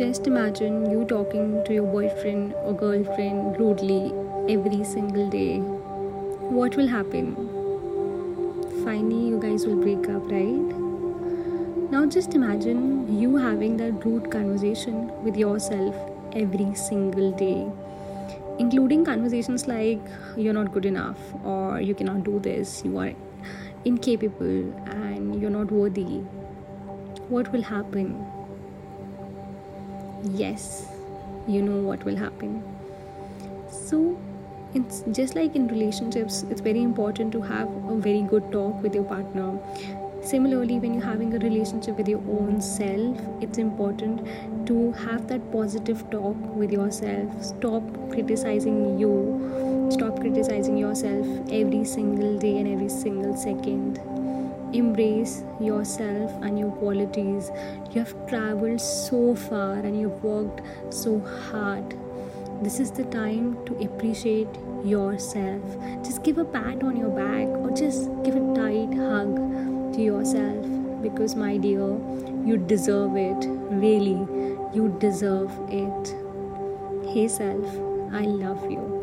Just imagine you talking to your boyfriend or girlfriend rudely every single day. What will happen? Finally, you guys will break up, right? Now, just imagine you having that rude conversation with yourself every single day, including conversations like you're not good enough, or you cannot do this, you are incapable, and you're not worthy. What will happen? Yes you know what will happen. So it's just like in relationships it's very important to have a very good talk with your partner. Similarly when you're having a relationship with your own self it's important to have that positive talk with yourself. Stop criticizing you. Stop criticizing yourself every single day and every single second embrace yourself and your qualities. You have traveled so far and you've worked so hard. This is the time to appreciate yourself. Just give a pat on your back or just give a tight hug to yourself because, my dear, you deserve it. Really, you deserve it. Hey, self, I love you.